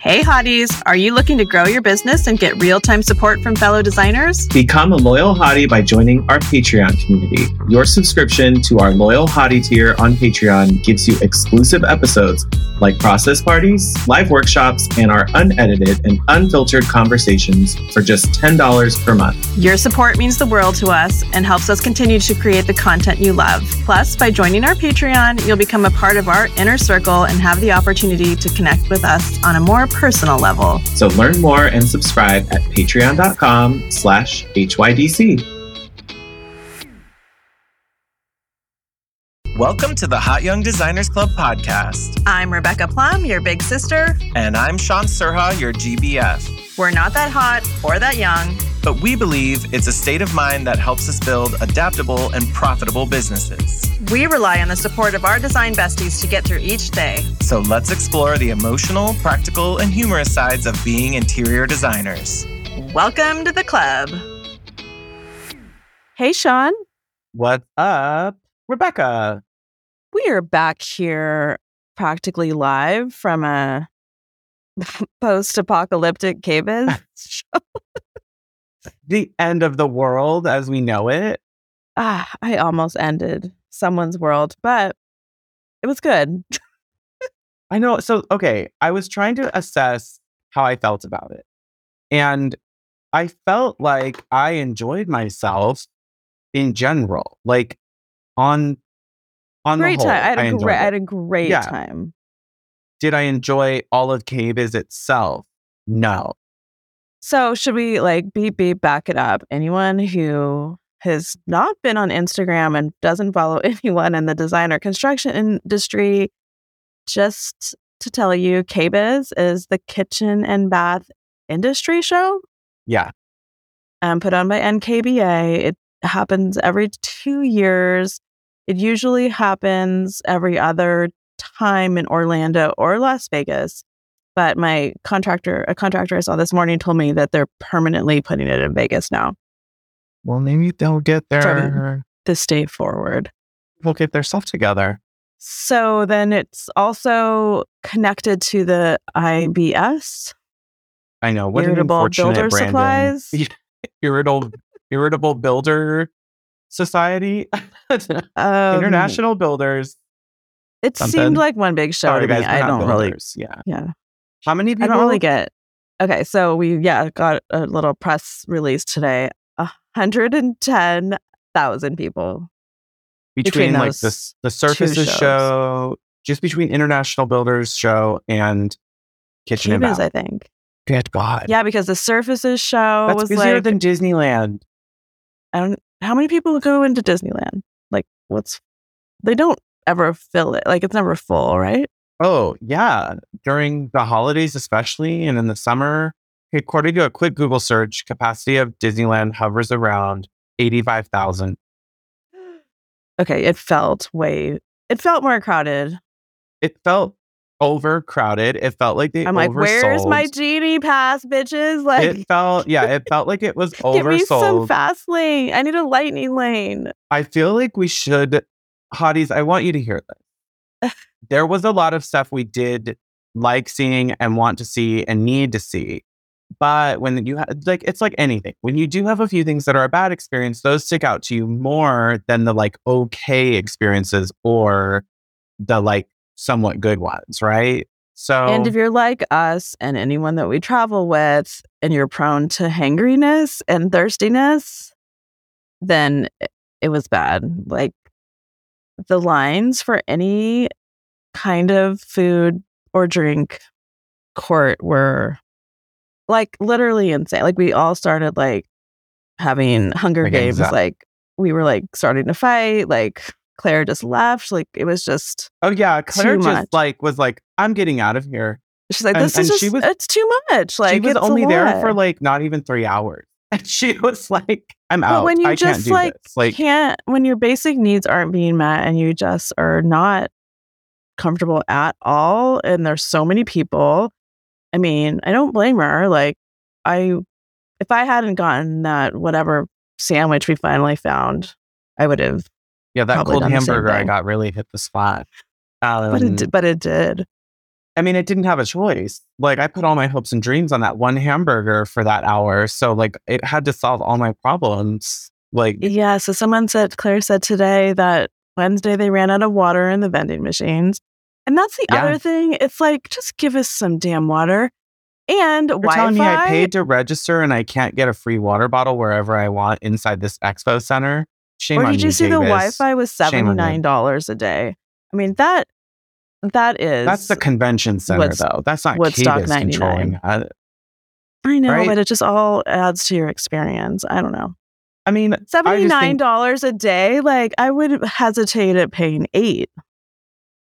Hey, hotties! Are you looking to grow your business and get real time support from fellow designers? Become a loyal hottie by joining our Patreon community. Your subscription to our loyal hottie tier on Patreon gives you exclusive episodes like process parties, live workshops, and our unedited and unfiltered conversations for just $10 per month. Your support means the world to us and helps us continue to create the content you love. Plus, by joining our Patreon, you'll become a part of our inner circle and have the opportunity to connect with us on a more personal level. So learn more and subscribe at patreon.com slash HYDC. Welcome to the Hot Young Designers Club podcast. I'm Rebecca Plumb, your big sister. And I'm Sean Surha, your GBF. We're not that hot or that young, but we believe it's a state of mind that helps us build adaptable and profitable businesses. We rely on the support of our design besties to get through each day. So let's explore the emotional, practical, and humorous sides of being interior designers. Welcome to the club. Hey, Sean. What's up, Rebecca? We are back here practically live from a post apocalyptic KBIS show the end of the world as we know it. Ah, I almost ended someone's world, but it was good. I know. So, okay, I was trying to assess how I felt about it. And I felt like I enjoyed myself in general. Like on on great the whole, time. I had a I great, I had a great Yeah. time. Did I enjoy all of KBIS itself? No. So should we like beep beep back it up? Anyone who has not been on Instagram and doesn't follow anyone in the design or construction industry, just to tell you, KBIS is the kitchen and bath industry show Yeah. um, put on by NKBA. It happens every two years. It usually happens every other time in Orlando or Las Vegas. But my contractor, a contractor I saw this morning, told me that they're permanently putting it in Vegas now, Well, maybe they'll get their this day forward. We'll get their stuff together. So then it's also connected to the IBS, I know. What Irritable Builder. Supplies. irritable irritable builder society. Um, International builders. It something. seemed like one big show Sorry, to guys. I don't really. Yeah. Yeah. How many people? I don't really get. Okay, so we yeah got a little press release today. A hundred and ten thousand people. between, between like this the surfaces show, just between International Builders show and Kitchen and Cubans, Bath. I think. Good God. Yeah, because the surfaces show That's was busier like than Disneyland. I don't. How many people go into Disneyland? Like, what's? They don't ever fill it. Like, it's never full, right? Oh, yeah. During the holidays, especially, and in the summer, according to a quick Google search, capacity of Disneyland hovers around 85,000. Okay, it felt way. It felt more crowded. It felt overcrowded. It felt like they I'm like, where's my genie pass, bitches? Like, It felt, yeah, it felt like it was oversold. give me some fast lane. I need a lightning lane. I feel like we should, hotties, I want you to hear this. there was a lot of stuff we did like seeing and want to see and need to see. But when you have, like, it's like anything. When you do have a few things that are a bad experience, those stick out to you more than the like okay experiences or the like somewhat good ones, right? So, And if you're like us and anyone that we travel with, and you're prone to hangriness and thirstiness, then it- was bad. Like the lines for any kind of food or drink court were like literally insane. Like we all started like having Hunger Like Games. Like we were like starting to fight. Like Claire just left. Like it was just oh yeah, Claire just much. like was like, I'm getting out of here. she's like, And- this is and just was- it's too much. Like she was only there for like not even three hours. And she was like, I'm out. But when you I can't just do like. Like, can't when your basic needs aren't being met and you just are not comfortable at all and there's so many people i mean i don't blame her like i if i hadn't gotten that whatever sandwich we finally found i would have yeah, that cold done the same hamburger I got really hit the spot. but Um, it did, but it did I mean, it didn't have a choice. Like I put all my hopes and dreams on that one hamburger for that hour. So like it had to solve all my problems. Like Yeah. So someone said, Claire said today that Wednesday they ran out of water in the vending machines. And that's the Yeah. other thing. It's like, just give us some damn water. And you're Wi telling me I paid to register and I can't get a free water bottle wherever I want inside this expo center. Shame Or did you see the Wi Fi was on you. $79 a day? I mean, that that is That's the convention center, Woodst- though. That's not Woodstock 99. controlling that. I know, right? but it just all adds to your experience. I don't know. I mean, seventy nine dollars a day, like I would hesitate at paying eight.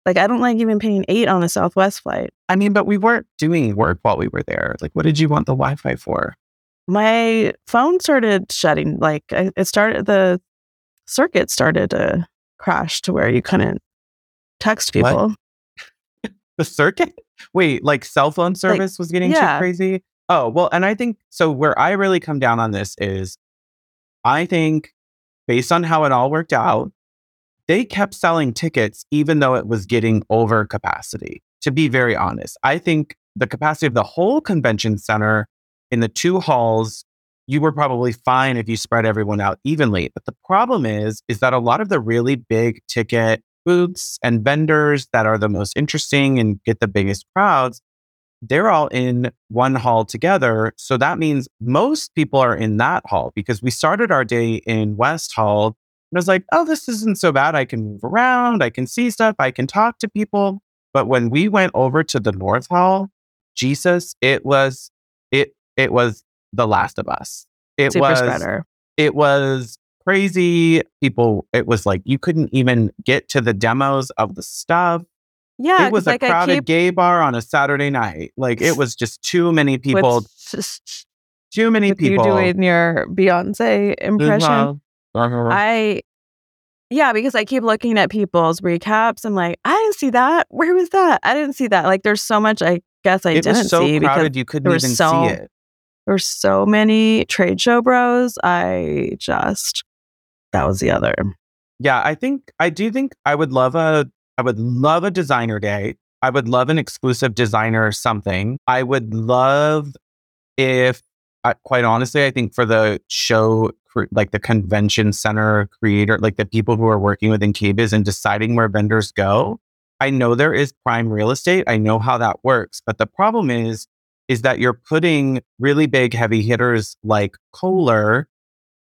Like I don't like even paying eight on a Southwest flight. I mean, but we weren't doing work while we were there. Like, what did you want the Wi-Fi for? My phone started shutting. Like it started, the circuit started to crash to where you couldn't text people. The circuit? Wait, like cell phone service was getting yeah. too crazy? Oh, well, and I think so. Where I really come down on this is I think based on how it all worked out, they kept selling tickets even though it was getting over capacity. To be very honest, I think the capacity of the whole convention center in the two halls, you were probably fine if you spread everyone out evenly. But the problem is, is that a lot of the really big ticket booths and vendors that are the most interesting and get the biggest crowds, they're all in one hall together. So that means most people are in that hall because we started our day in West Hall. And I was like, oh, this isn't so bad. I can move around, I can see stuff, I can talk to people. But when we went over to the North Hall, Jesus, it was it it was the last of us. It Super was spreader. it was crazy. People, it was like you couldn't even get to the demos of the stuff. Yeah, it was a like I crowded keep gay bar on a Saturday night. Like it was just too many people, with, too many with you people. doing your Beyonce impression. Uh-huh. I yeah, because I keep looking at people's recaps. I'm like, I didn't see that. Where was that? I didn't see that. Like, there's so much I guess I it didn't was so see because you couldn't even so- see it. There were so many trade show bros. I just that was the other. Yeah, I think I do think I would love a I would love a designer day. I would love an exclusive designer something. I would love if I, quite honestly, I think for the show like the convention center creator, like the people who are working within KBIS and deciding where vendors go, I know there is prime real estate. I know how that works, but the problem is is that you're putting really big heavy hitters like Kohler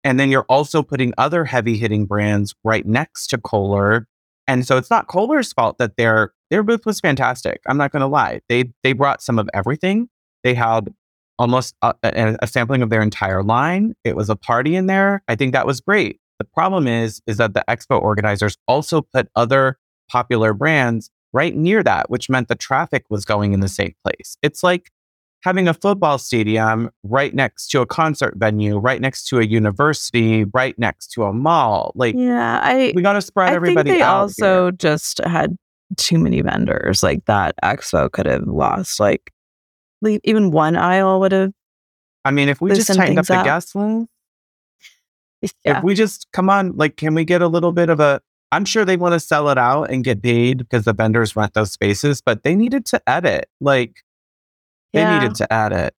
and then you're also putting other heavy hitting brands right next to Kohler. And so it's not Kohler's fault that their their booth was fantastic. I'm not going to lie. They they brought some of everything. They had almost a, a, a sampling of their entire line. It was a party in there. I think that was great. The problem is is that the expo organizers also put other popular brands right near that, which meant the traffic was going in the same place. It's like having a football stadium right next to a concert venue, right next to a university, right next to a mall. Like Yeah, I we got to spread I think everybody they out. also here. just had too many vendors. Like that expo could have lost like even one aisle would have. I mean, if we just tightened up the gas list, Yeah, if we just come on, like, can we get a little bit of a? I'm sure they want to sell it out and get paid because the vendors rent those spaces, but they needed to edit. Like, they Yeah. needed to add It,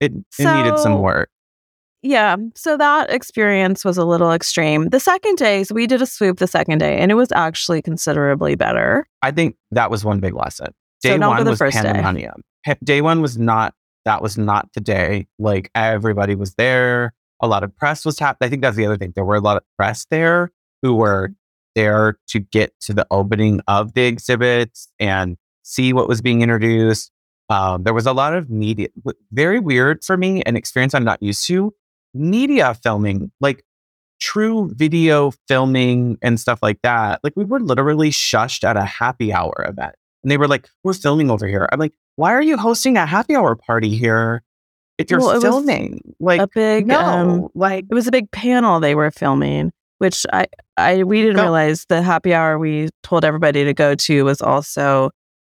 it needed some work. yeah. So that experience was a little extreme. The second day, so we did a swoop the second day, and it was actually considerably better. I think that was one big lesson. Day don't one the was first day. pandemonium. Pa- Day one was not. That was not the day. Like everybody was there. A lot of press was happening. I think that's the other thing. There were a lot of press there who were mm-hmm. there to get to the opening of the exhibits and see what was being introduced. Um, there was a lot of media. Very weird for me, an experience I'm not used to. Media filming, like true video filming and stuff like that. Like we were literally shushed at a happy hour event. And they were like, we're filming over here. I'm like, why are you hosting a happy hour party here if you're Well, filming? Like, a big no, um, like, it was a big panel they were filming, which I I we didn't Go. realize the happy hour we told everybody to go to was also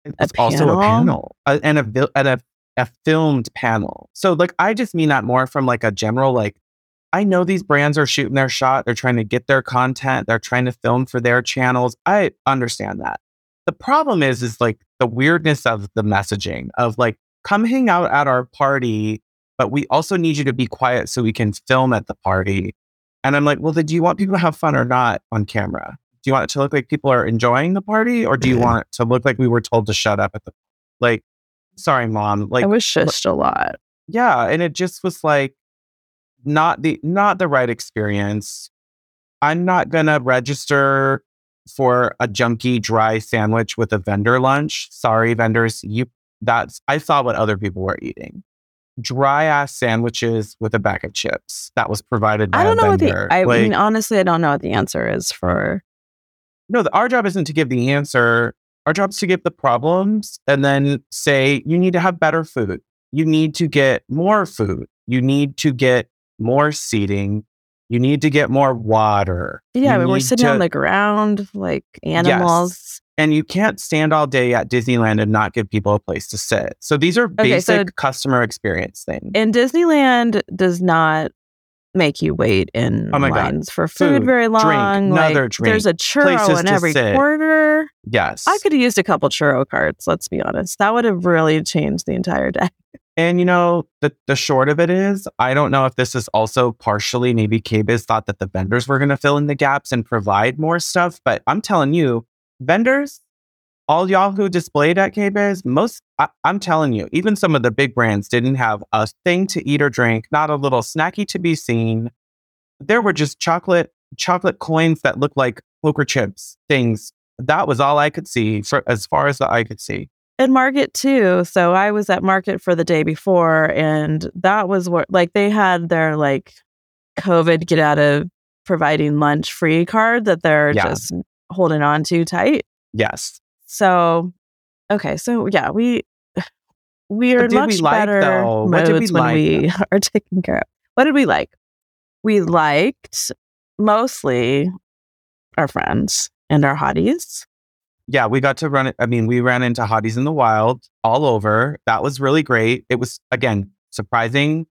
it's a also a panel? panel uh, and a, and a, a filmed panel. So, like, I just mean that more from like a general, like, I know these brands are shooting their shot. They're trying to get their content. They're trying to film for their channels. I understand that. the problem is, is like the weirdness of the messaging of like, come hang out at our party, but we also need you to be quiet so we can film at the party. And I'm like, well, then do you want people to have fun or not on camera? Do you want it to look like people are enjoying the party or do you mm-hmm. want it to look like we were told to shut up at the like sorry mom like I was shushed a lot. yeah and it just was like not the not the right experience. I'm not gonna register for a junky dry sandwich with a vendor lunch. Sorry vendors you that's i saw what other people were eating. Dry ass sandwiches with a bag of chips that was provided by I don't know what the I Like, mean honestly I don't know what the answer is for no, the, our job isn't to give the answer. Our job is to give the problems and then say, you need to have better food. You need to get more food. You need to get more seating. You need to get more water. Yeah, we're sitting on the ground like animals. And you can't stand all day at Disneyland and not give people a place to sit. So these are Okay, so- basic customer experience things. And Disneyland does not make you wait in Oh my God. lines for food, Food, very drink, long. another like, drink, There's a churro places in every sit. corner. yes. I could have used a couple churro carts, let's be honest. That would have really changed the entire day. And you know, the the short of it is, I don't know if this is also partially maybe KBIS thought that the vendors were going to fill in the gaps and provide more stuff, but I'm telling you, vendors, all y'all who displayed at KBIS, most I, I'm telling you, even some of the big brands didn't have a thing to eat or drink, not a little snacky to be seen. There were just chocolate chocolate coins that looked like poker chips things. That was all I could see for as far as the eye could see. And Market too. So I was at Market for the day before, and that was what like they had their like COVID get out of providing lunch free card that they're Yeah. just holding on to tight. Yes. So okay, so yeah, we we are did we much like, better though? What did we modes when like, we are taken care of. What did we like? We liked mostly our friends and our hotties. yeah, we got to run. I mean, we ran into hotties in the wild all over. That was really great. It was, again, surprising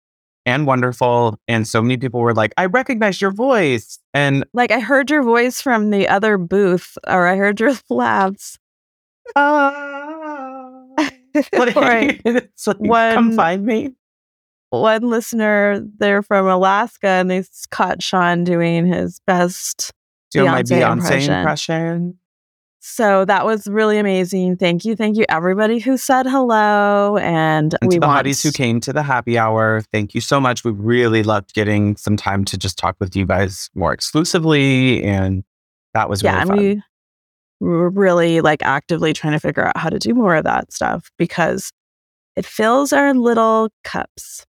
and wonderful. And so many people were like, I recognize your voice. And Like I heard your voice from the other booth, or I heard your laughs. Ah. like, Right. it's like, come find me. One listener, they're from Alaska, and they caught Sean doing his best. Do my Beyonce Beyonce impression. impression. So that was really amazing. Thank you, thank you, everybody who said hello, and, And we to the want hotties who came to the happy hour, thank you so much. We really loved getting some time to just talk with you guys more exclusively. And that was really yeah, fun. and we were really like actively trying to figure out how to do more of that stuff because it fills our little cups.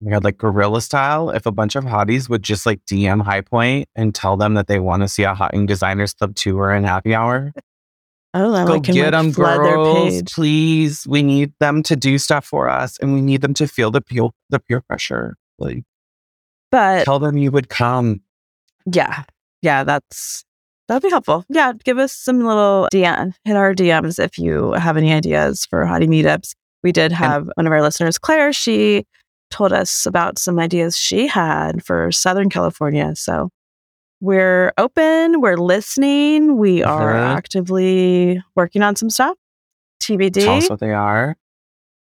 We had like guerrilla style. If a bunch of hotties would just like DM High Point and tell them that they want to see a Hot Young Designers Club tour and happy hour, Oh, I go like get them, girls. page. Please, we need them to do stuff for us, and we need them to feel the peer the peer pressure. Like, But tell them you would come. yeah, yeah, that's that'd be helpful. Yeah, give us some little DM, hit our DMs if you have any ideas for hottie meetups. We did have one of our listeners, Claire. She told us about some ideas she had for Southern California. So we're open, we're listening, we are Mhm. actively working on some stuff. TBD. Tell us what they are.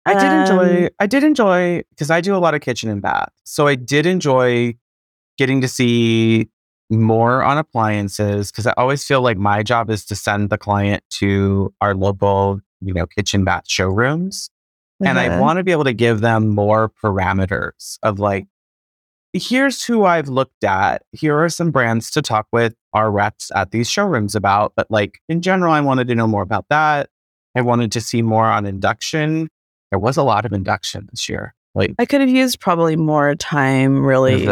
I did enjoy. I did enjoy because I do a lot of kitchen and bath, so I did enjoy getting to see more on appliances because I always feel like my job is to send the client to our local, you know, kitchen bath showrooms, and I Uh-huh. want to be able to give them more parameters of like, here's who I've looked at. Here are some brands to talk with our reps at these showrooms about. But like in general, I wanted to know more about that. I wanted to see more on induction. There was a lot of induction this year. Like I could have used probably more time really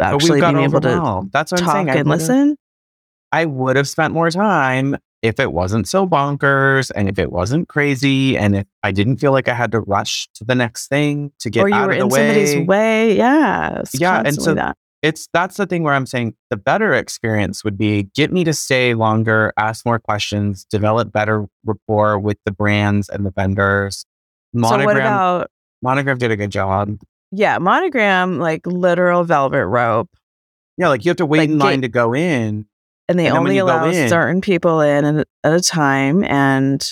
actually we've got being able to. That's what I'm talk saying. And listen. I would have spent more time if it wasn't so bonkers and if it wasn't crazy and if I didn't feel like I had to rush to the next thing to get or you out were of the in way. somebody's way. Yeah. Yeah, and so that. it's that's the thing where I'm saying the better experience would be get me to stay longer, ask more questions, develop better rapport with the brands and the vendors. So what about Monogram did a good job. Yeah, monogram like literal velvet rope. Yeah, like you have to wait Like in line to go in. and they And only allow in- certain people in at, a time, and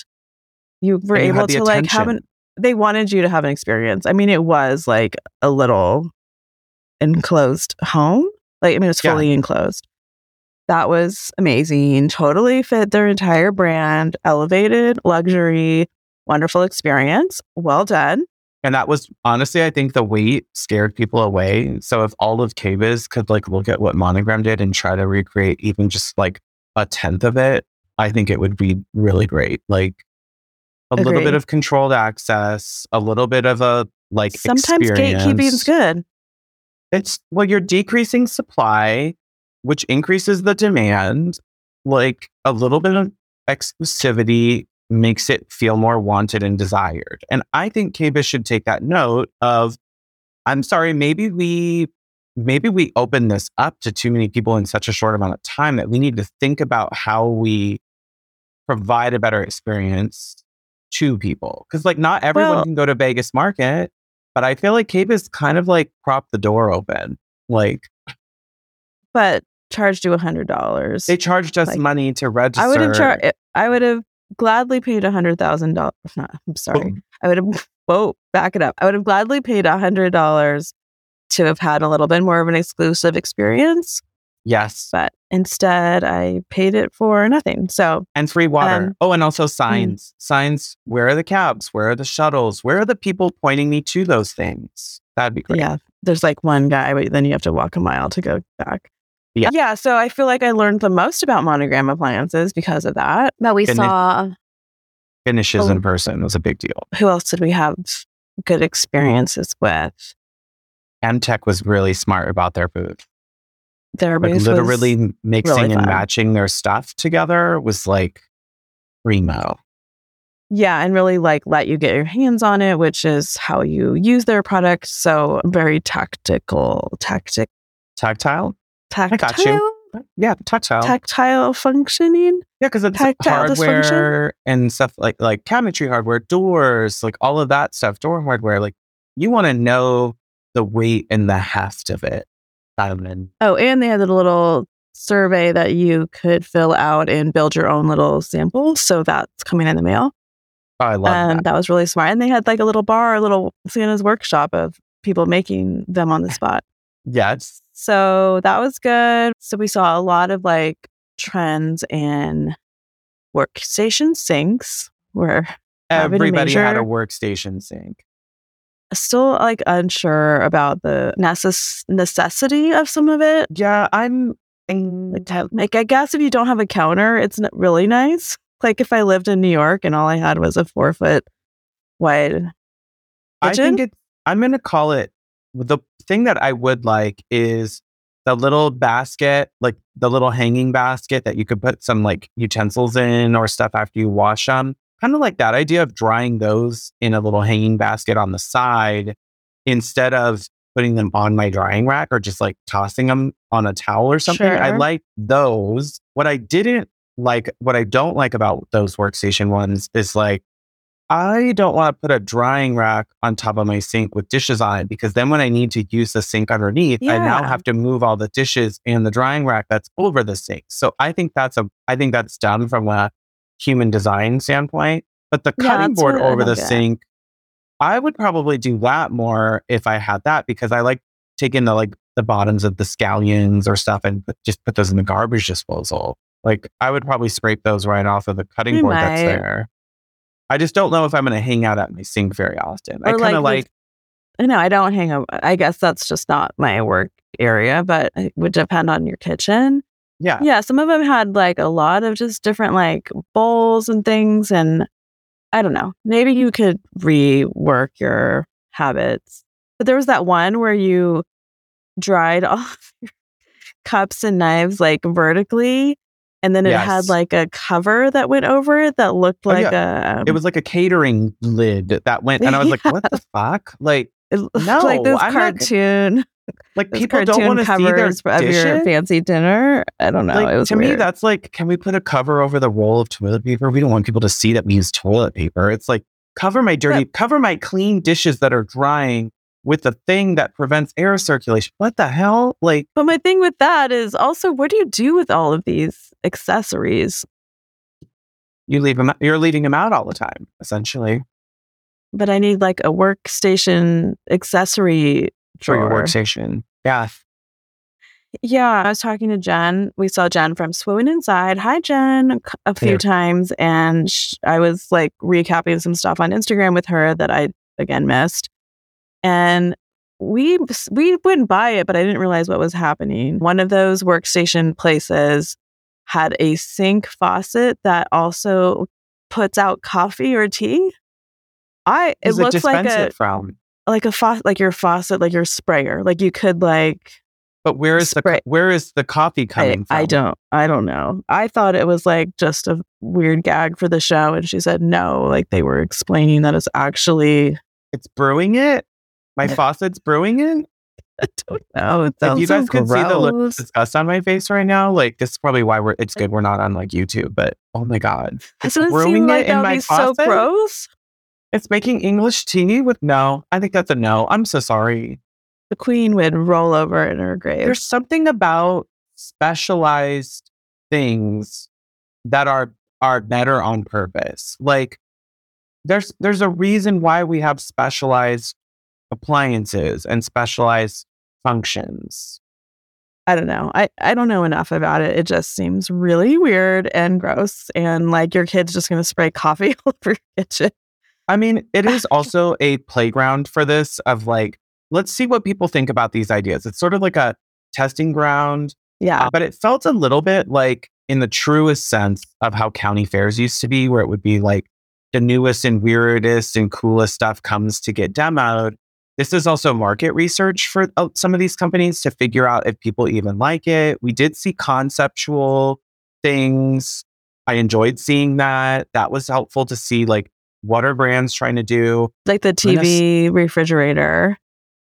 you were And you able to like have an. They wanted you to have an experience. I mean, it was like a little enclosed home. Like I mean, it was Yeah. fully enclosed. That was amazing. Totally fit their entire brand. Elevated luxury, wonderful experience. Well done. And that was honestly, I think the weight scared people away. So if all of KBIS could like look at what Monogram did and try to recreate even just like a tenth of it, I think it would be really great. Like a little bit of controlled access, a little bit of a like Sometimes experience. gatekeeping's good. It's well, you're decreasing supply, which increases the demand. Like a little bit of exclusivity makes it feel more wanted and desired. And I think KBIS should take that note of, I'm sorry, maybe we maybe we open this up to too many people in such a short amount of time that we need to think about how we provide a better experience to people. Because like not everyone Well- can go to Vegas Market, but I feel like KBIS kind of like propped the door open. Like but charged you a hundred dollars. they charged us Like, money to register. I would have charged. I would have gladly paid a hundred thousand dollars. I'm sorry. I would have. Whoa, back it up. I would have gladly paid a hundred dollars to have had a little bit more of an exclusive experience, Yes. but instead I paid it for nothing. So And free water. Um, oh, and also signs. Signs. Where are the cabs? Where are the shuttles? Where are the people pointing me to those things? That'd be great. yeah, there's like one guy, but then you have to walk a mile to go back. Yeah. Yeah. So I feel like I learned the most about monogram appliances because of that. That we Goodness. saw. Finishes Oh. in person was a big deal. Who else did we have good experiences with? Tech was really smart about their booth. Their Like booth was- literally mixing and matching their stuff together was like primo. Yeah, and really like let you get your hands on it, which is how you use their product. So very tactical, tactic, Tactile? Tactile, got you. Yeah, tactile. tactile functioning. yeah, because it's tactile hardware and stuff like like cabinetry hardware, doors, like all of that stuff, door hardware. Like you want to know the weight and the heft of it. Um, Oh, and they had a little survey that you could fill out and build your own little sample. So that's coming in the mail. oh, I love and that. that. was really smart. And they had like a little bar, a little Santa's workshop of people making them on the spot. Yes. So that was good. So we saw a lot of like trends in workstation sinks. A Everybody had a major- workstation sink. still like unsure about the necess- necessity of some of it. Yeah, I'm. Like, like I guess if you don't have a counter, it's really nice. Like if I lived in New York and all I had was a four foot wide I think kitchen? it. I'm gonna call it. The thing that I would like is the little basket, like the little hanging basket that you could put some like utensils in or stuff after you wash them. Kind of like that idea of drying those in a little hanging basket on the side instead of putting them on my drying rack or just like tossing them on a towel or something. I like those. What I didn't like, what I don't like about those workstation ones is like, I don't want to put a drying rack on top of my sink with dishes on it because then when I need to use the sink underneath, I now have to move all the dishes and the drying rack that's over the sink. So I think that's a I think that's done from a human design standpoint. But the cutting that's board over the sink, I would probably do that more if I had that because I like taking the like the bottoms of the scallions or stuff and put, just put those in the garbage disposal. Like I would probably scrape those right off of the cutting You board that's there. I just don't know if I'm going to hang out at my sink very often. I kind of like, I know I don't hang up. I guess that's just not my work area, but it would depend on your kitchen. yeah, Yeah, some of them had like a lot of just different like bowls and things. And I don't know, maybe you could rework your habits. But there was that one where you dried all your cups and knives like vertically. And then it Yes. had like a cover that went over it that looked Oh, like a. it um was like a catering lid that went, and I was like, what the fuck? Like, it looked No, like this I'm not- cartoon. like those people don't want to see their of your fancy dinner. I don't know. Like, it was to me, that's like, can we put a cover over the roll of toilet paper? We don't want people to see that we use toilet paper. It's like cover my dirty, cover my clean dishes that are drying with the thing that prevents air circulation. What the hell? Like, But my thing with that is also, what do you do with all of these accessories? you leave them, you're leaving them out all the time, essentially, But I need like a workstation accessory for your workstation. Yeah. Yeah, I was talking to Jen. We saw Jen from Swoon Inside. Hi, Jen, a few Hey. times, and sh- I was like recapping some stuff on Instagram with her that I again missed, and we we went by it, but I didn't realize what was happening. One of those workstation places had a sink faucet that also puts out coffee or tea. I it Does looks like a from? like a faucet, like your faucet, like your sprayer. Like you could like But where is the Spray. where is the coffee I, coming from? I don't I don't know. I thought it was like just a weird gag for the show and she said no, like they were explaining that it's actually It's brewing it. My faucet's brewing it. I don't know. It If you guys so could see the look of disgust on my face right now, like this is probably why we're. It's good we're not on like YouTube, but oh my god, it's Doesn't it brewing seem like it in my be so gross? It's making English tea with no. I think that's a no. I'm so sorry. The queen would roll over in her grave. There's something about specialized things that are are better on purpose. Like there's there's a reason why we have specialized appliances and specialized functions. I don't know. I, I don't know enough about it. It just seems really weird and gross. And like your kid's just going to spray coffee all over your kitchen. I mean, it is also a playground for this of like, let's see what people think about these ideas. It's sort of like a testing ground, Yeah. uh, but it felt a little bit like in the truest sense of how county fairs used to be, where it would be like the newest and weirdest and coolest stuff comes to get demoed. This is also market research for uh, some of these companies to figure out if people even like it. We did see conceptual things. I enjoyed seeing that. That was helpful to see like what are brands trying to do. like the When a s- TV refrigerator.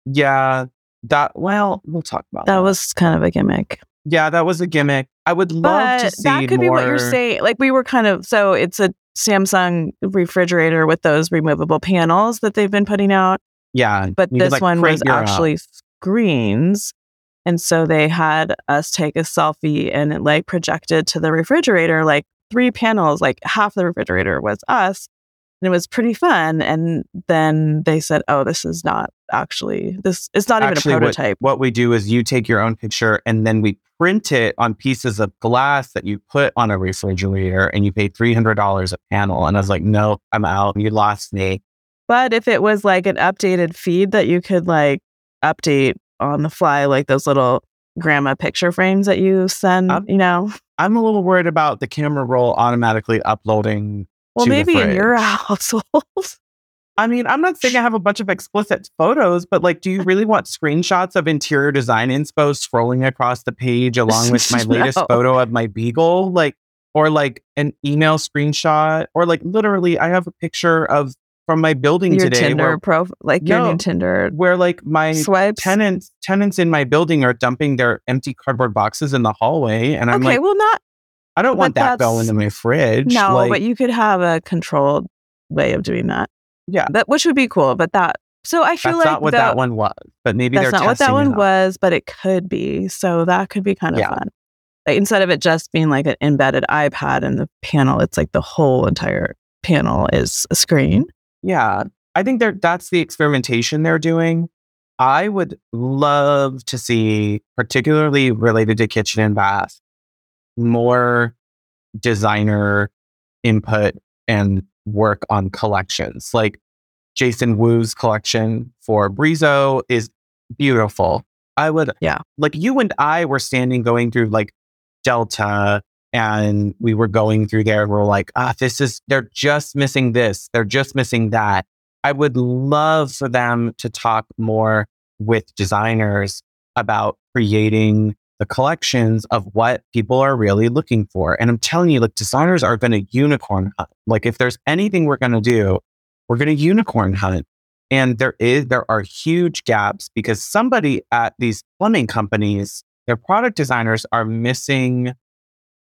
Yeah, that well, we'll talk about that. That was kind of a gimmick. yeah, that was a gimmick. I would love to see that could be what you're saying. Like we were kind of so it's a Samsung refrigerator with those removable panels that they've been putting out. Yeah, But you could, this like, one was own. Uh actually screens. And so they had us take a selfie and it like projected to the refrigerator, like three panels, like half the refrigerator was us. And it was pretty fun. And then they said, oh, this is not actually, this, it's not Actually, even a what- prototype. What, we do is you take your own picture and then we print it on pieces of glass that you put on a refrigerator and you pay $300 a panel. And I was like, no, I'm out. You lost me. But if it was like an updated feed that you could like update on the fly, like those little grandma picture frames that you send, Um, you know, I'm a little worried about the camera roll automatically uploading. well, to the maybe in your household. I mean, I'm not saying I have a bunch of explicit photos, but like, do you really want screenshots of interior design inspo scrolling across the page along with my latest No. photo of my beagle? Like, or like an email screenshot, or like literally, I have a picture of from my building your today Tinder where, profile, like your No. new Tinder where like my swipes. tenants tenants in my building are dumping their empty cardboard boxes in the hallway, and I'm okay, like, well, not I don't want that going into my fridge. no, like, but you could have a controlled way of doing that. yeah, That which would be cool. But that so I feel that's like not what the- that one was. But maybe that's not what that one was, but it could be. So that could be kind of Yeah. fun. Like, instead of it just being like an embedded iPad in the panel, it's like the whole entire panel is a screen. Yeah, I think they're, that's the experimentation they're doing. I would love to see, particularly related to kitchen and bath, more designer input and work on collections. Like Jason Wu's collection for Brizo is beautiful. I would, Yeah. like you and I were standing going through like Delta and we were going through there and we're like, ah, this is, they're just missing this. They're just missing that. I would love for them to talk more with designers about creating the collections of what people are really looking for. And I'm telling you, like designers are going to unicorn hunt. Like if there's anything we're going to do, we're going to unicorn hunt. And there is, there are huge gaps because somebody at these plumbing companies, their product designers are missing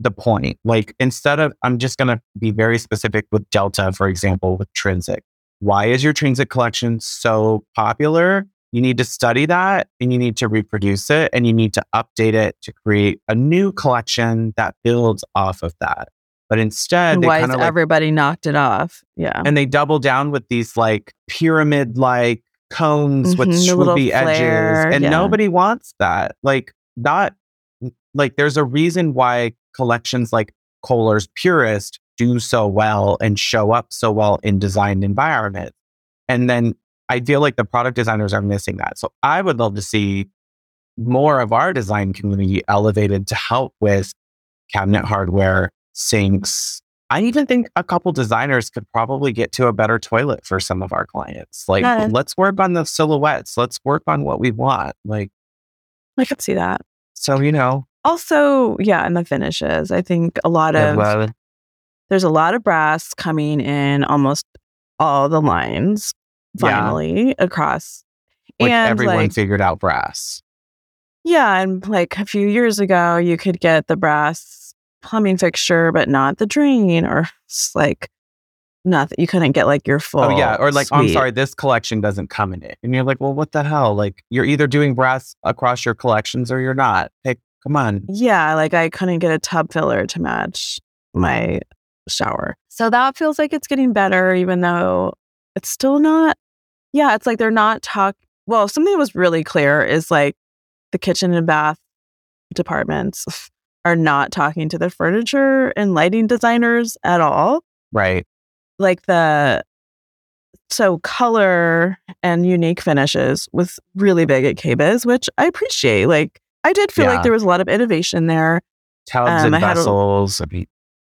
the point. Like instead of, I'm just going to be very specific with Delta, for example, with Trinsic. Why is your Trinsic collection so popular? You need to study that and you need to reproduce it and you need to update it to create a new collection that builds off of that. But instead, Why is like, everybody knocked it off? Yeah. and they double down with these like pyramid like cones with Mhm, the little swoopy edges. And yeah. nobody wants that. Like, not like there's a reason why collections like Kohler's Purist do so well and show up so well in designed environments. And then I feel like the product designers are missing that. So I would love to see more of our design community elevated to help with cabinet hardware, sinks. I even think a couple designers could probably get to a better toilet for some of our clients. Like, Yeah. let's work on the silhouettes. Let's work on what we want. Like, I could see that. so, you know, Also, yeah, and the finishes. I think a lot of well, there's a lot of brass coming in almost all the lines Yeah. finally across. like and everyone like, figured out brass. yeah, and like a few years ago, you could get the brass plumbing fixture, but not the drain, or like nothing. You couldn't get like your full. Oh yeah, or like I'm sorry, this collection doesn't come in it, and you're like, well, what the hell? Like you're either doing brass across your collections or you're not. Pick, come on. Yeah, like I couldn't get a tub filler to match mm. my shower. So that feels like it's getting better, even though it's still not. Yeah, it's like they're not talk. Well, something that was really clear is like the kitchen and bath departments are not talking to the furniture and lighting designers at all. Right. Like the so color and unique finishes was really big at KBIS, which I appreciate. Like I did feel Yeah. like there was a lot of innovation there. Tubs Um, and I vessels. I mean,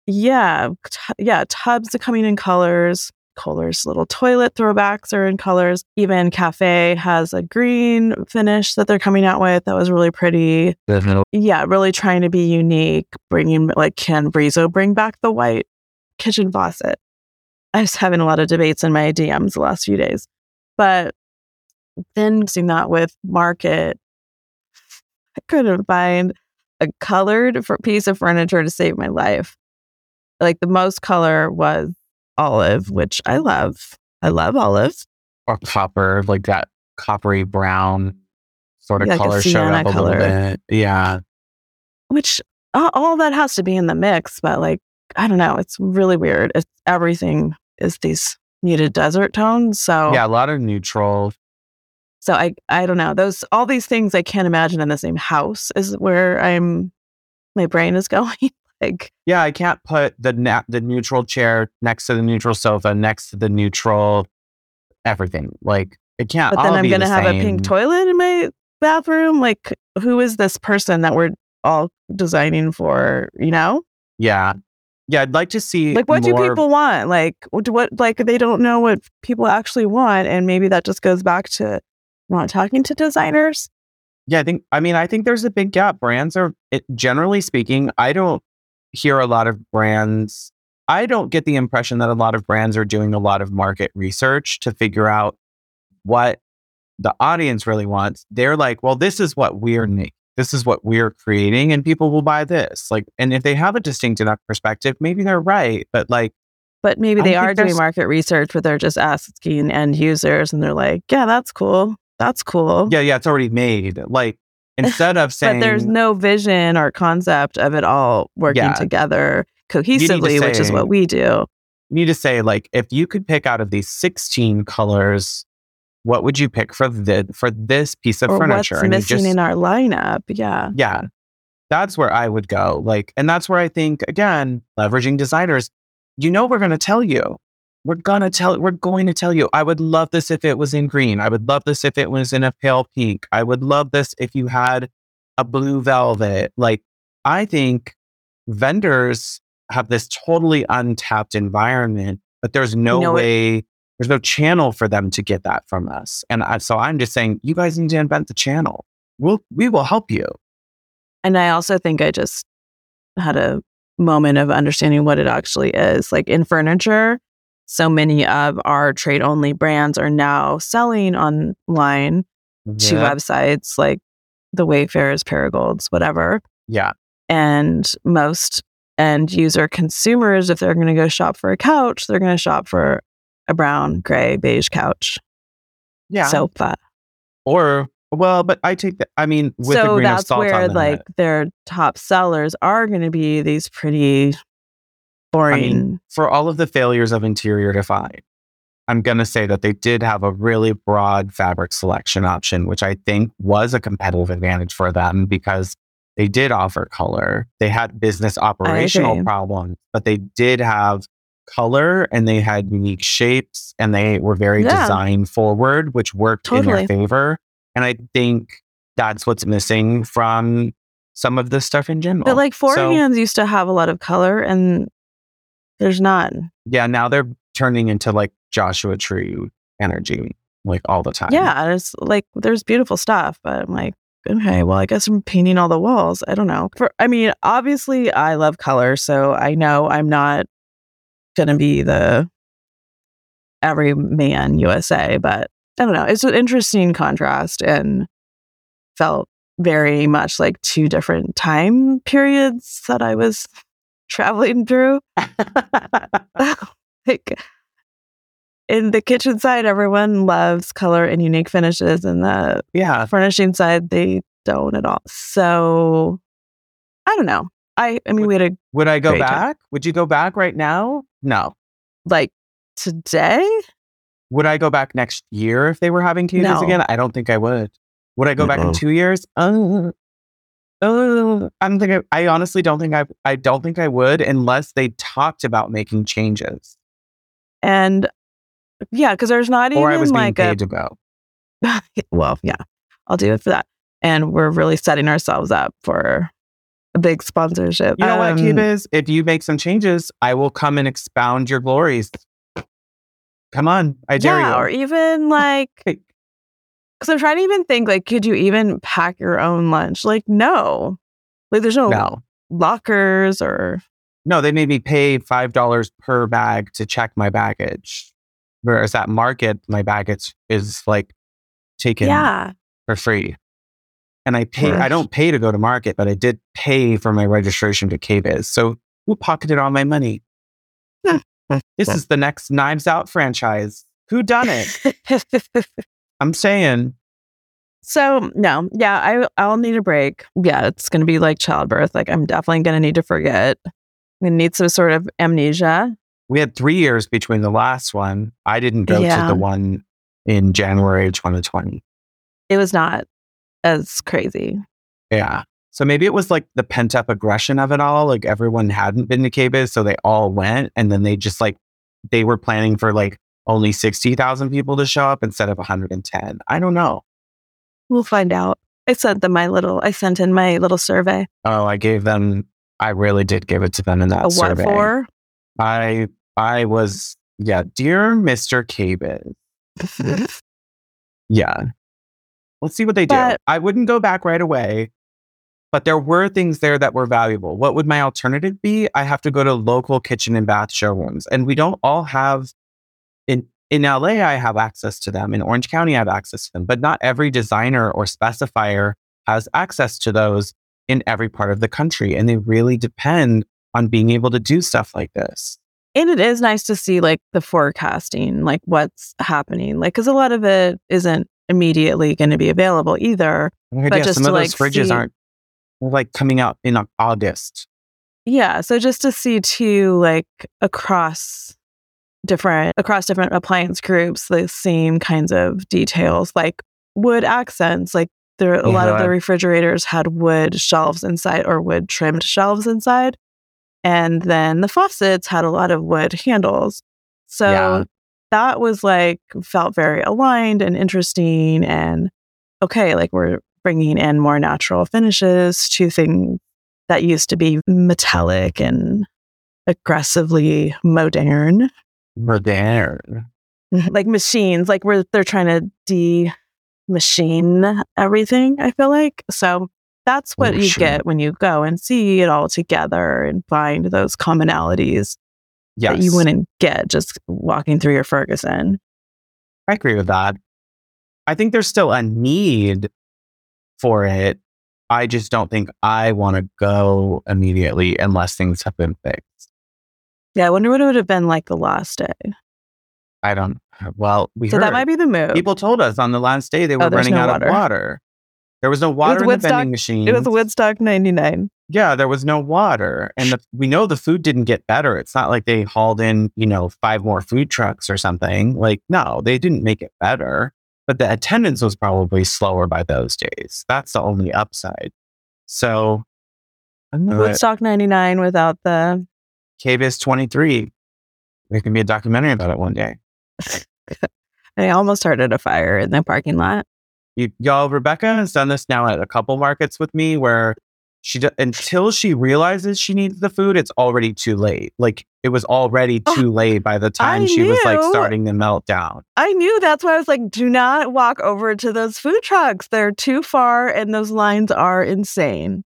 Yeah, t- yeah, tubs are coming in colors. Kohler's little toilet throwbacks are in colors. Even Cafe has a green finish that they're coming out with that was really pretty. Definitely. Yeah, really trying to be unique. Bringing like, can Brizo bring back the white kitchen faucet? I was having a lot of debates in my DMs the last few days, but then seeing that with Market, I couldn't find a colored f- piece of furniture to save my life. Like the most color was olive, which I love. I love olive. or copper, like that coppery brown sort of Yeah, like color showed up a color. little bit. Yeah. which all, all that has to be in the mix, but like, I don't know. It's really weird. It's everything is these muted desert tones. So, Yeah, a lot of neutral. So I, I don't know. Those, all these things I can't imagine in the same house is where I'm, my brain is going. like, Yeah, I can't put the na- the neutral chair next to the neutral sofa next to the neutral everything. Like it can't. but then I'm to the have a pink toilet in my bathroom. Like, who is this person that we're all designing for, you know? Yeah, yeah. I'd like to see like what do people want like what- like they don't know what people actually want and maybe that just goes back to not talking to designers Yeah, I think. I mean, I think there's a big gap. Brands are, it, generally speaking, I don't hear a lot of brands. I don't get the impression that a lot of brands are doing a lot of market research to figure out what the audience really wants. They're like, well, this is what we're making. This is what we're creating, and people will buy this. Like, and if they have a distinct enough perspective, maybe they're right. But like, but maybe they are doing market research but they're just asking end users and they're like yeah that's cool that's cool yeah, yeah, it's already made. Like, instead of saying, but there's no vision or concept of it all working Yeah. together to cohesively which is what we do you need to say like if you could pick out of these 16 colors what would you pick for the for this piece of or furniture what's you missing just- in our lineup yeah yeah that's where i would go like and that's where i think again leveraging designers you know we're going to tell you we're going to tell we're going to tell you i would love this if it was in green. I would love this if it was in a pale pink. I would love this if you had a blue velvet. Like i think vendors have this totally untapped environment but there's no You know, it- way there's no channel for them to get that from us. And I, so i'm just saying you guys need to invent the channel. We'll we will help you. And I also think I just had a moment of understanding what it actually is. Like in furniture, so many of our trade only brands are now selling online to websites like the Wayfairs, Perigolds, whatever. yeah And most end user consumers, if they're going to go shop for a couch, they're going to shop for a brown, gray, beige couch yeah sofa. Or well, but I take that. I mean, with so that's where that. like their top sellers are going to be these pretty boring. for all of the failures of Interior Define, I'm going to say that they did have a really broad fabric selection option, which I think was a competitive advantage for them because they did offer color. They had business operational problems, but they did have color and they had unique shapes and they were very Yeah. design forward, which worked in their favor. And I think that's what's missing from some of this stuff in general. but like four So- hands used to have a lot of color, and there's none. yeah, now they're turning into like Joshua Tree energy, like all the time. Yeah, there's like there's beautiful stuff, but I'm like, okay, well, I guess I'm painting all the walls. I don't know. For I mean, obviously, I love color, so I know I'm not gonna be the every man USA, but I don't know. It's an interesting contrast and felt very much like two different time periods that I was traveling through. like in the kitchen side, everyone loves color and unique finishes, and the yeah. furnishing side, they don't at all. So I don't know. I I mean, we had a Would I go Great time. back? Would you go back right now? No. like today. Would I go back next year if they were having cages No. again? I don't think I would. Would I go back in Uh-uh. two years? Uh, uh, I'm thinking. I honestly don't think I. I don't think I would unless they talked about making changes, And yeah, because there's not or I even was being like paid a to go. well, yeah, I'll do it for that. And we're really setting ourselves up for a big sponsorship. You know what, Um, KBIS? If you make some changes, I will come and expound your glories. Come on, I dare yeah, you. or even like because I'm trying to even think like, could you even pack your own lunch? Like, no, like there's no, no, lockers or no, they made me pay five dollars per bag to check my baggage, whereas at market my baggage is like taken yeah, for free. And I pay. I don't pay to go to market, but I did pay for my registration to KBIS. So who pocketed all my money? This is the next Knives Out franchise. Who done it? I'm saying. so no, yeah, I I'll need a break. Yeah, it's gonna be like childbirth. Like I'm definitely gonna need to forget. I'm gonna need some sort of amnesia. We had three years between the last one. I didn't go to the one in January of 2020. It was not as crazy. Yeah. So maybe it was like the pent up aggression of it all. Like everyone hadn't been to KBIS, so they all went. And then they just like, they were planning for like only 60,000 people to show up instead of 110. I don't know. We'll find out. I sent them my little. I sent in my little survey. Oh, I gave them, I really did give it to them in that A what survey. for? I, I was, yeah, dear Mr. KBIS. Yeah. Let's see what they do. I wouldn't go back right away, but there were things there that were valuable. What would my alternative be? I have to go to local kitchen and bath showrooms. And we don't all have in in LA I have access to them. In Orange County I have access to them, but not every designer or specifier has access to those in every part of the country. And they really depend on being able to do stuff like this. and it is nice to see like the forecasting, like what's happening, like because a lot of it isn't immediately going to be available either. But yeah, just some to, of those like, fridges see- aren't like coming out in August. Yeah, so just to see too, like across different across different appliance groups, the same kinds of details, like wood accents, like there a lot of the mm-hmm. refrigerators had wood shelves inside or wood trimmed shelves inside. And then the faucets had a lot of wood handles. So Yeah. that was like felt very aligned and interesting and okay, like we're bringing in more natural finishes to things that used to be metallic and aggressively modern, Modern. like machines, like where they're trying to de machine everything. I feel like so. That's oh, what you Machine. get when you go and see it all together and find those commonalities Yes. that you wouldn't get just walking through your Ferguson. I agree with that. I think there's still a need for it. I just don't think I want to go immediately unless things have been fixed. Yeah, I wonder what it would have been like the last day. I don't Well, we So heard. that might be the move. People told us on the last day they oh, were Oh, running no out water. of water. There was no water in the Woodstock- vending machine. it was Woodstock 99. Yeah, there was no water. And the, we know the food didn't get better. It's not like they hauled in, you know, five more food trucks or something. Like, no, they didn't make it better. But the attendance was probably slower by those days. That's the only upside. So. Woodstock 99 without the. KBIS 23. There can be a documentary about it one day. I almost started a fire in the parking lot. You, y'all, Rebecca has done this now at a couple markets with me where she until she realizes she needs the food, it's already too late. Like it was already Oh, too late by the time I she was like starting to melt down. I knew that's why I was like, do not walk over to those food trucks. They're too far and those lines are insane.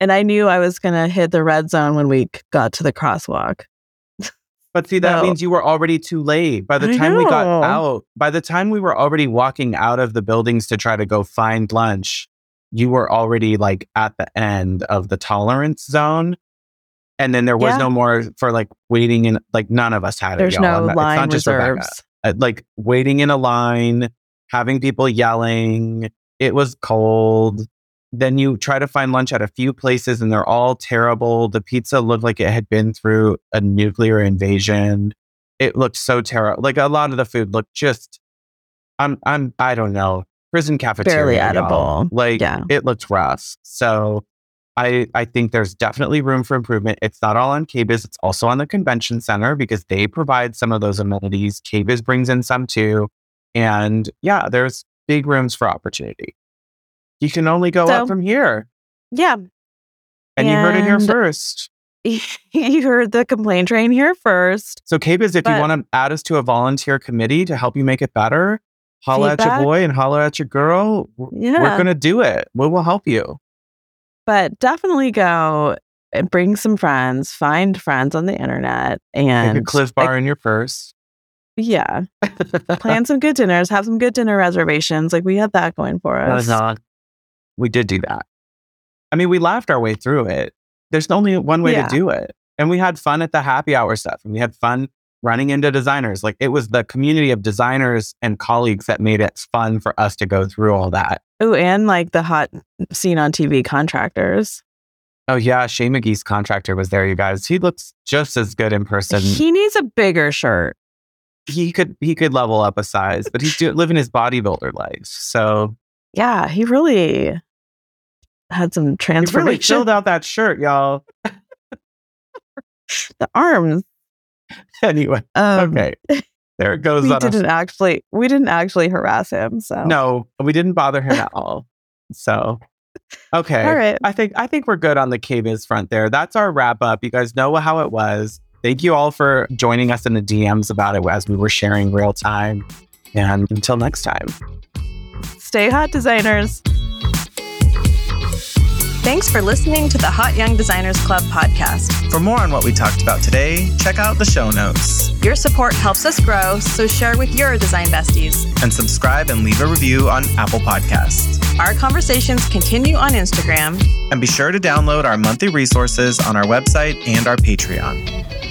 And I knew I was going to hit the red zone when we got to the crosswalk. But see, that No. means you were already too late. By the time we got out, by the time we were already walking out of the buildings to try to go find lunch, you were already like at the end of the tolerance zone. And then there was Yeah. no more for like waiting in, like none of us had it. There's no I'm line not just reserves. uh, like waiting in a line, having people yelling. It was cold. Then you try to find lunch at a few places and they're all terrible. The pizza looked like it had been through a nuclear invasion. It looked so terrible. Like a lot of the food looked just I'm I'm I don't know. Prison cafeteria. y'all. edible. Like Yeah. it looked rough. So I I think there's definitely room for improvement. It's not all on KBIS, it's also on the convention center because they provide some of those amenities. KBIS brings in some too. And yeah, there's big rooms for opportunity. You can only go So- up from here. Yeah. And, you heard it here first. you heard the complaint train here first. So KBIS, if But- you want to add us to a volunteer committee to help you make it better, holla at your boy and holla at your girl. Yeah. We're gonna do it. We will help you. But definitely go and bring some friends, find friends on the internet, Take and a Clif Bar in your purse. yeah, plan some good dinners, have some good dinner reservations. Like we had that going for us. We did do that. I mean, we laughed our way through it. There's only one way Yeah. to do it. And we had fun at the happy hour stuff. And we had fun running into designers. Like it was the community of designers and colleagues that made it fun for us to go through all that. Oh, and like the hot scene on TV contractors. Oh yeah, Shea McGee's contractor was there, you guys. He looks just as good in person. He, needs a bigger shirt. He could he could level up a size, but he's do, living his bodybuilder life. So Yeah, he really had some he really transformation. filled out that shirt, y'all. the arms. Anyway, Um, okay. There it goes we on didn't actually we didn't actually harass him. So No, we didn't bother him at all. So, okay. all right. I think I think we're good on the KBIS front there. That's our wrap up. You guys know how it was. Thank you all for joining us in the DMs about it as we were sharing real time. And until next time. Stay hot, designers. Thanks for listening to the Hot Young Designers Club podcast. For more on what we talked about today, check out the show notes Your support helps us grow, so share with your design besties. and subscribe and leave a review on Apple Podcasts. Our conversations continue on Instagram. And be sure to download our monthly resources on our website and our Patreon.